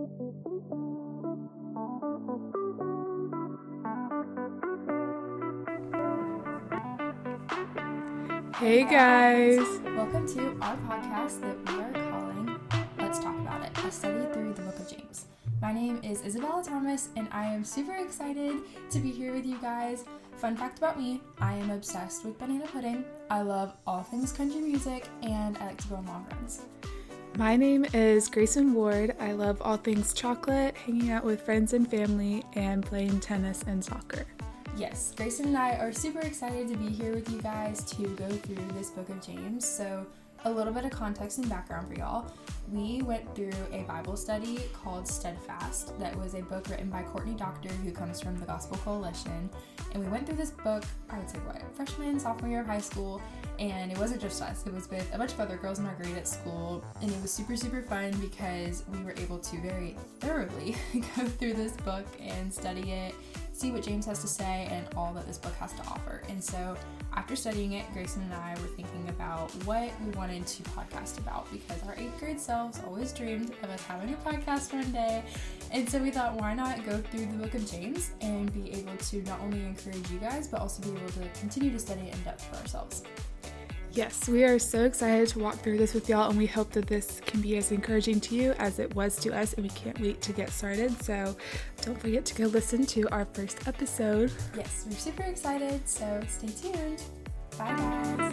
Hey guys! Welcome to our podcast that we are calling Let's Talk About It, a study through the book of James. My name is Isabella Thomas, and I am super excited to be here with you guys. Fun fact about me I am obsessed with banana pudding. I love all things country music, and I like to go on long runs. My name is Grayson Ward. I love all things chocolate, hanging out with friends and family, and playing tennis and soccer. Yes, Grayson and I are super excited to be here with you guys to go through this book of James. So, a little bit of context and background for y'all. We went through a Bible study called Steadfast, that was a book written by Courtney Doctor, who comes from the Gospel Coalition. And we went through this book, I would say, what, freshman, sophomore year of high school. And it wasn't just us, it was with a bunch of other girls in our grade at school. And it was super, super fun because we were able to very thoroughly go through this book and study it see what James has to say and all that this book has to offer. And so, after studying it, Grayson and I were thinking about what we wanted to podcast about because our eighth grade selves always dreamed of us having a podcast one day. And so, we thought, why not go through the book of James and be able to not only encourage you guys, but also be able to continue to study it in depth for ourselves. Yes, we are so excited to walk through this with y'all, and we hope that this can be as encouraging to you as it was to us, and we can't wait to get started. So don't forget to go listen to our first episode. Yes, we're super excited, so stay tuned. Bye, guys.